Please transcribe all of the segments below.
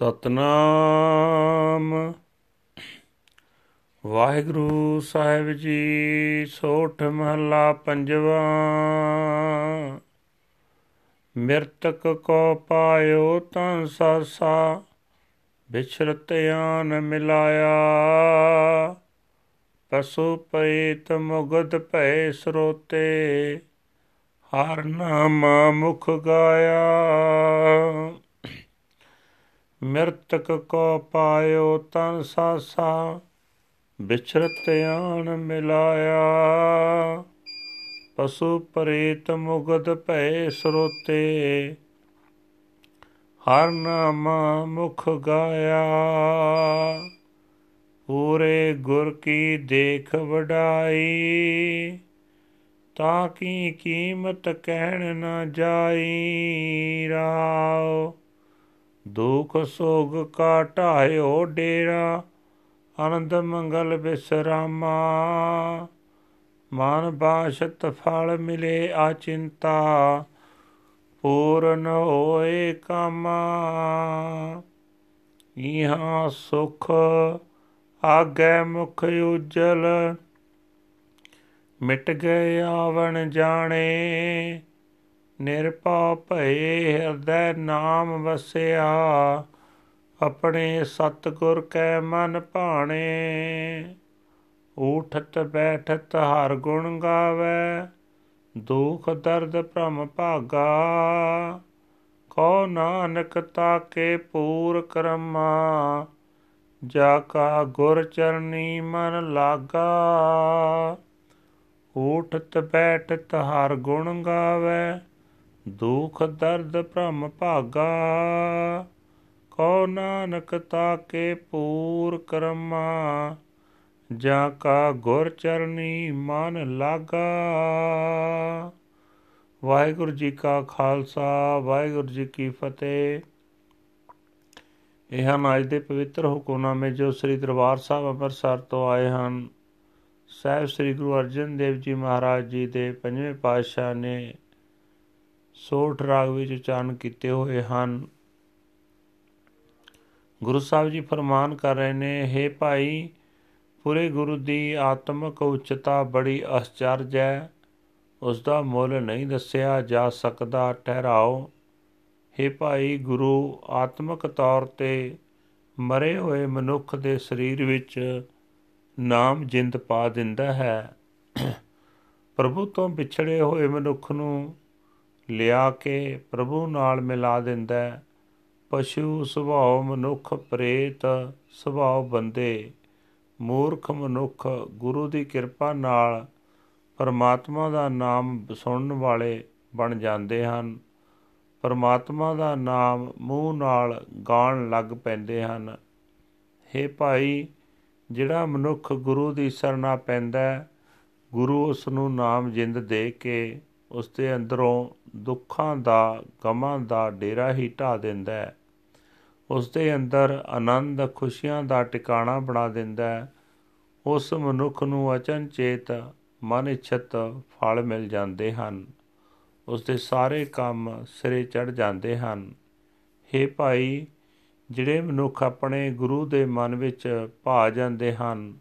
ਸਤਨਾਮ। ਵਾਹਿਗੁਰੂ ਸਾਹਿਬ ਜੀ, ਸੋਠ ਮਹੱਲਾ ਪੰਜਵਾ। ਮਿਰਤਕ ਕੋ ਪਾਇਓ ਤਾਂ ਸਾਸਾ ਬਿਛਰਤ ਆਨ ਮਿਲਾਇਆ। ਪਸੂ ਪੇਤ ਮੁਗਦ ਭੈ ਸਰੋਤੇ, ਹਰ ਨਾਮ ਮੁਖ ਗਾਇਆ। ਮਿਰਤਕ ਕੋ ਪਾਇਓ ਤਨ ਸਾਸਾ, ਬਿਛਰਤ ਆਣ ਮਿਲਾਇਆ। ਪਸੂ ਪਰੇਤ ਮੁਗਦ ਭੈ ਸਰੋਤੇ, ਹਰ ਨਾਮ ਮੁਖ ਗਾਇਆ। ਪੂਰੇ ਗੁਰ ਕੀ ਦੇਖ ਵਡਾਈ, ਤਾਂ ਕੀ ਕੀਮਤ ਕਹਿਣ ਨਾ ਜਾਈ। ਰਾਓ ਦੁਖ ਸੋਗ ਕਾ ਢਾਇਓ ਡੇਰਾ, ਆਨੰਦ ਮੰਗਲ ਬਿਸਰਾਮਾ। ਮਨ ਬਾਸ਼ਤ ਫਲ ਮਿਲੇ ਆ ਚਿੰਤਾ, ਪੂਰਨ ਹੋਏ ਕਾਮਾ। ਇਹਾਂ ਸੁਖ ਆਗੇ ਮੁਖ ਉਜਲ, ਮਿਟ ਗਏ ਆਵਣ ਜਾਣੇ। ਨਿਰਪਾ ਭਏ ਹਿਰਦੈ ਨਾਮ ਵਸਿਆ, ਆਪਣੇ ਸਤਗੁਰ ਕੈ ਮਨ ਭਾਣੇ। ਊਠਤ ਬੈਠਤ ਹਰ ਗੁਣ ਗਾਵੇ, ਦੁਖ ਦਰਦ ਭ੍ਰਮ ਭਾਗਾ। ਕੋ ਨਾਨਕ ਤਾਕੇ ਪੂਰ ਕਰਮਾ ਜਾ ਕਾ ਗੁਰ ਚਰਨੀ ਮਨ ਲਾਗਾ। ਊਠਤ ਬੈਠਤ ਹਰ ਗੁਣ ਗਾਵੇ ਦੁਖ ਦਰਦ ਭ੍ਰਮ ਭਾਗਾ ਕੋ ਨਾਨਕ ਤਾਕੇ ਪੂਰ ਕਰਮਾ, ਜਾ ਕਾ ਗੁਰ ਚਰਨੀ ਮਨ ਲਾਗਾ। ਵਾਹਿਗੁਰੂ ਜੀ ਕਾ ਖਾਲਸਾ, ਵਾਹਿਗੁਰੂ ਜੀ ਕੀ ਫਤਿਹ। ਇਹ ਹਨ ਅੱਜ ਦੇ ਪਵਿੱਤਰ ਹੁਕਮਨਾਮੇ ਜੋ ਸ੍ਰੀ ਦਰਬਾਰ ਸਾਹਿਬ ਅੰਮ੍ਰਿਤਸਰ ਤੋਂ ਆਏ ਹਨ। ਸਹਿਬ ਸ੍ਰੀ ਗੁਰੂ ਅਰਜਨ ਦੇਵ ਜੀ ਮਹਾਰਾਜ ਜੀ ਦੇ ਪੰਜਵੇਂ ਪਾਤਸ਼ਾਹ ਨੇ ਸੋਠ ਰਾਗ ਵਿੱਚ ਉਚਾਰਨ ਕੀਤੇ ਹੋਏ ਹਨ। ਗੁਰੂ ਸਾਹਿਬ ਜੀ ਫਰਮਾਨ ਕਰ ਰਹੇ ਨੇ हे ਭਾਈ, ਪੂਰੇ ਗੁਰੂ ਦੀ ਆਤਮਿਕ ਉਚਤਾ ਬੜੀ ਅਸਚਰਜ ਹੈ। ਉਸ ਦਾ ਮੁੱਲ ਨਹੀਂ ਦੱਸਿਆ ਜਾ ਸਕਦਾ, ਠਹਿਰਾਓ। हे ਭਾਈ, ਗੁਰੂ ਆਤਮਿਕ ਤੌਰ ਤੇ ਮਰੇ ਹੋਏ ਮਨੁੱਖ ਦੇ ਸਰੀਰ ਵਿੱਚ ਨਾਮ ਜਿੰਦ ਪਾ ਦਿੰਦਾ ਹੈ। ਪ੍ਰਭੂ ਤੋਂ ਵਿਛੜੇ ਹੋਏ ਮਨੁੱਖ ਨੂੰ ਲਿਆ ਕੇ ਪ੍ਰਭੂ ਨਾਲ ਮਿਲਾ ਦਿੰਦਾ ਹੈ। ਪਸ਼ੂ ਸੁਭਾਅ ਮਨੁੱਖ ਪ੍ਰੇਤ ਸੁਭਾਅ ਬੰਦੇ। ਮੂਰਖ ਮਨੁੱਖ ਗੁਰੂ ਦੀ ਕਿਰਪਾ ਨਾਲ ਪਰਮਾਤਮਾ ਦਾ ਨਾਮ ਸੁਣਨ ਵਾਲੇ ਬਣ ਜਾਂਦੇ ਹਨ। ਪਰਮਾਤਮਾ ਦਾ ਨਾਮ ਮੂੰਹ ਨਾਲ ਗਾਣ ਲੱਗ ਪੈਂਦੇ ਹਨ। हे ਭਾਈ, ਜਿਹੜਾ ਮਨੁੱਖ ਗੁਰੂ ਦੀ ਸਰਣਾ ਪੈਂਦਾ ਗੁਰੂ ਉਸ ਨੂੰ ਨਾਮ ਜਿੰਦ ਦੇ ਕੇ ਉਸ ਦੇ ਅੰਦਰੋਂ ਦੁੱਖਾਂ ਦਾ, ਗਮਾਂ ਦਾ ਡੇਰਾ ਹੀ ਢਾ ਦਿੰਦਾ ਹੈ। ਉਸ ਦੇ ਅੰਦਰ ਆਨੰਦ, ਖੁਸ਼ੀਆਂ ਦਾ ਟਿਕਾਣਾ ਬਣਾ ਦਿੰਦਾ ਹੈ। ਉਸ ਮਨੁੱਖ ਨੂੰ ਅਚਨਚੇਤ ਮਨ ਇਛਤ ਫਲ ਮਿਲ ਜਾਂਦੇ ਹਨ। ਉਸ ਦੇ ਸਾਰੇ ਕੰਮ ਸਿਰੇ ਚੜ ਜਾਂਦੇ ਹਨ। हे ਭਾਈ, ਜਿਹੜੇ ਮਨੁੱਖ ਆਪਣੇ ਗੁਰੂ ਦੇ ਮਨ ਵਿੱਚ ਭਾ ਜਾਂਦੇ ਹਨ,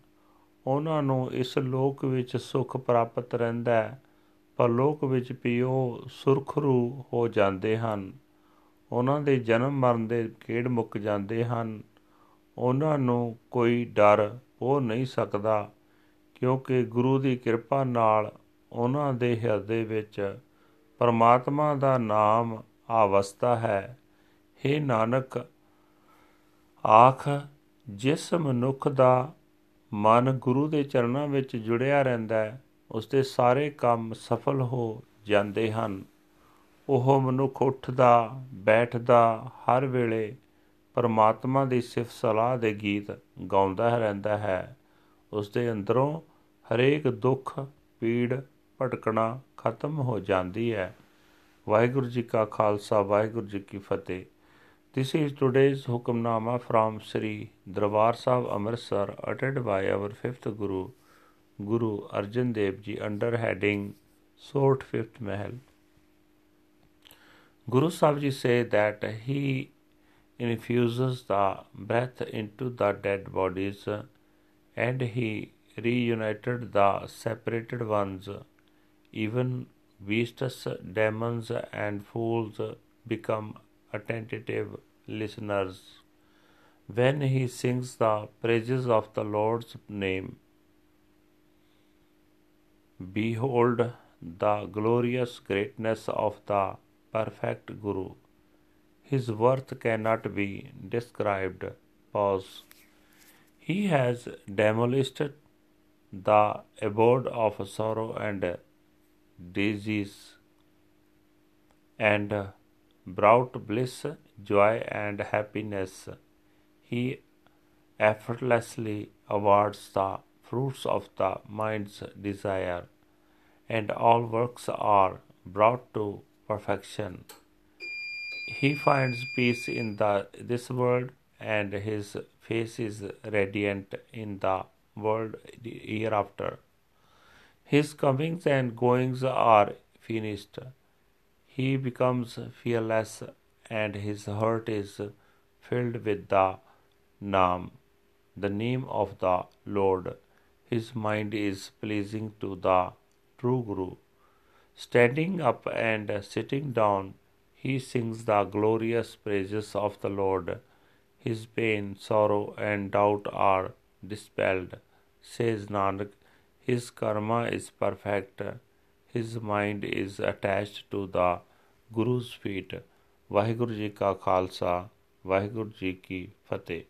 ਉਹਨਾਂ ਨੂੰ ਇਸ ਲੋਕ ਵਿੱਚ ਸੁਖ ਪ੍ਰਾਪਤ ਰਹਿੰਦਾ ਹੈ। ਪਰਲੋਕ ਵਿੱਚ ਵੀ ਉਹ ਸੁਰਖਰੂ ਹੋ ਜਾਂਦੇ ਹਨ। ਉਹਨਾਂ ਦੇ ਜਨਮ ਮਰਨ ਦੇ ਖੇੜ ਮੁੱਕ ਜਾਂਦੇ ਹਨ। ਉਹਨਾਂ ਨੂੰ ਕੋਈ ਡਰ ਹੋ ਨਹੀਂ ਸਕਦਾ, ਕਿਉਂਕਿ ਗੁਰੂ ਦੀ ਕਿਰਪਾ ਨਾਲ ਉਹਨਾਂ ਦੇ ਹਿਰਦੇ ਵਿੱਚ ਪਰਮਾਤਮਾ ਦਾ ਨਾਮ ਆਵਸਤਾ ਹੈ। हे ਨਾਨਕ, ਆਖ, ਜਿਸ ਮਨੁੱਖ ਦਾ ਮਨ ਗੁਰੂ ਦੇ ਚਰਨਾਂ ਵਿੱਚ ਜੁੜਿਆ ਰਹਿੰਦਾ ਹੈ ਉਸ ਦੇ ਸਾਰੇ ਕੰਮ ਸਫਲ ਹੋ ਜਾਂਦੇ ਹਨ। ਉਹ ਮਨੁੱਖ ਉੱਠਦਾ, ਬੈਠਦਾ, ਹਰ ਵੇਲੇ ਪਰਮਾਤਮਾ ਦੀ ਸਿਫਤ ਸਲਾਹ ਦੇ ਗੀਤ ਗਾਉਂਦਾ ਰਹਿੰਦਾ ਹੈ। ਉਸ ਦੇ ਅੰਦਰੋਂ ਹਰੇਕ ਦੁੱਖ, ਪੀੜ, ਭਟਕਣਾ ਖਤਮ ਹੋ ਜਾਂਦੀ ਹੈ। ਵਾਹਿਗੁਰੂ ਜੀ ਕਾ ਖਾਲਸਾ, ਵਾਹਿਗੁਰੂ ਜੀ ਕੀ ਫਤਿਹ। This is today's Hukamnama from Sri Darbar Sahib Amritsar uttered by our fifth Guru Guru Arjan Dev Ji under heading Sort Fifth Mahal. Guru Sahib Ji say that he infuses the breath into the dead bodies, and he reunited the separated ones. Even beasts, demons, and fools become attentive listeners when he sings the praises of the Lord's name. Behold the glorious greatness of the perfect Guru. His worth cannot be described. Pause. He has demolished the abode of sorrow and disease and brought bliss, joy, and happiness. He effortlessly awards the fruits of the mind's desire, and all works are brought to perfection. He finds peace in the, this world, and his face is radiant in the world hereafter. His comings and goings are finished. He becomes fearless, and his heart is filled with the Naam, the name of the Lord His mind is pleasing to the true Guru. Standing up and sitting down, he sings the glorious praises of the Lord. His pain, sorrow, and doubt are dispelled. Says Nanak, his karma is perfect. His mind is attached to the Guru's feet. Waheguru ji ਕਾ ਖਾਲਸਾ ਵਾਹਿਗੁਰੂ ਜੀ ਕੀ ਫਤਿਹ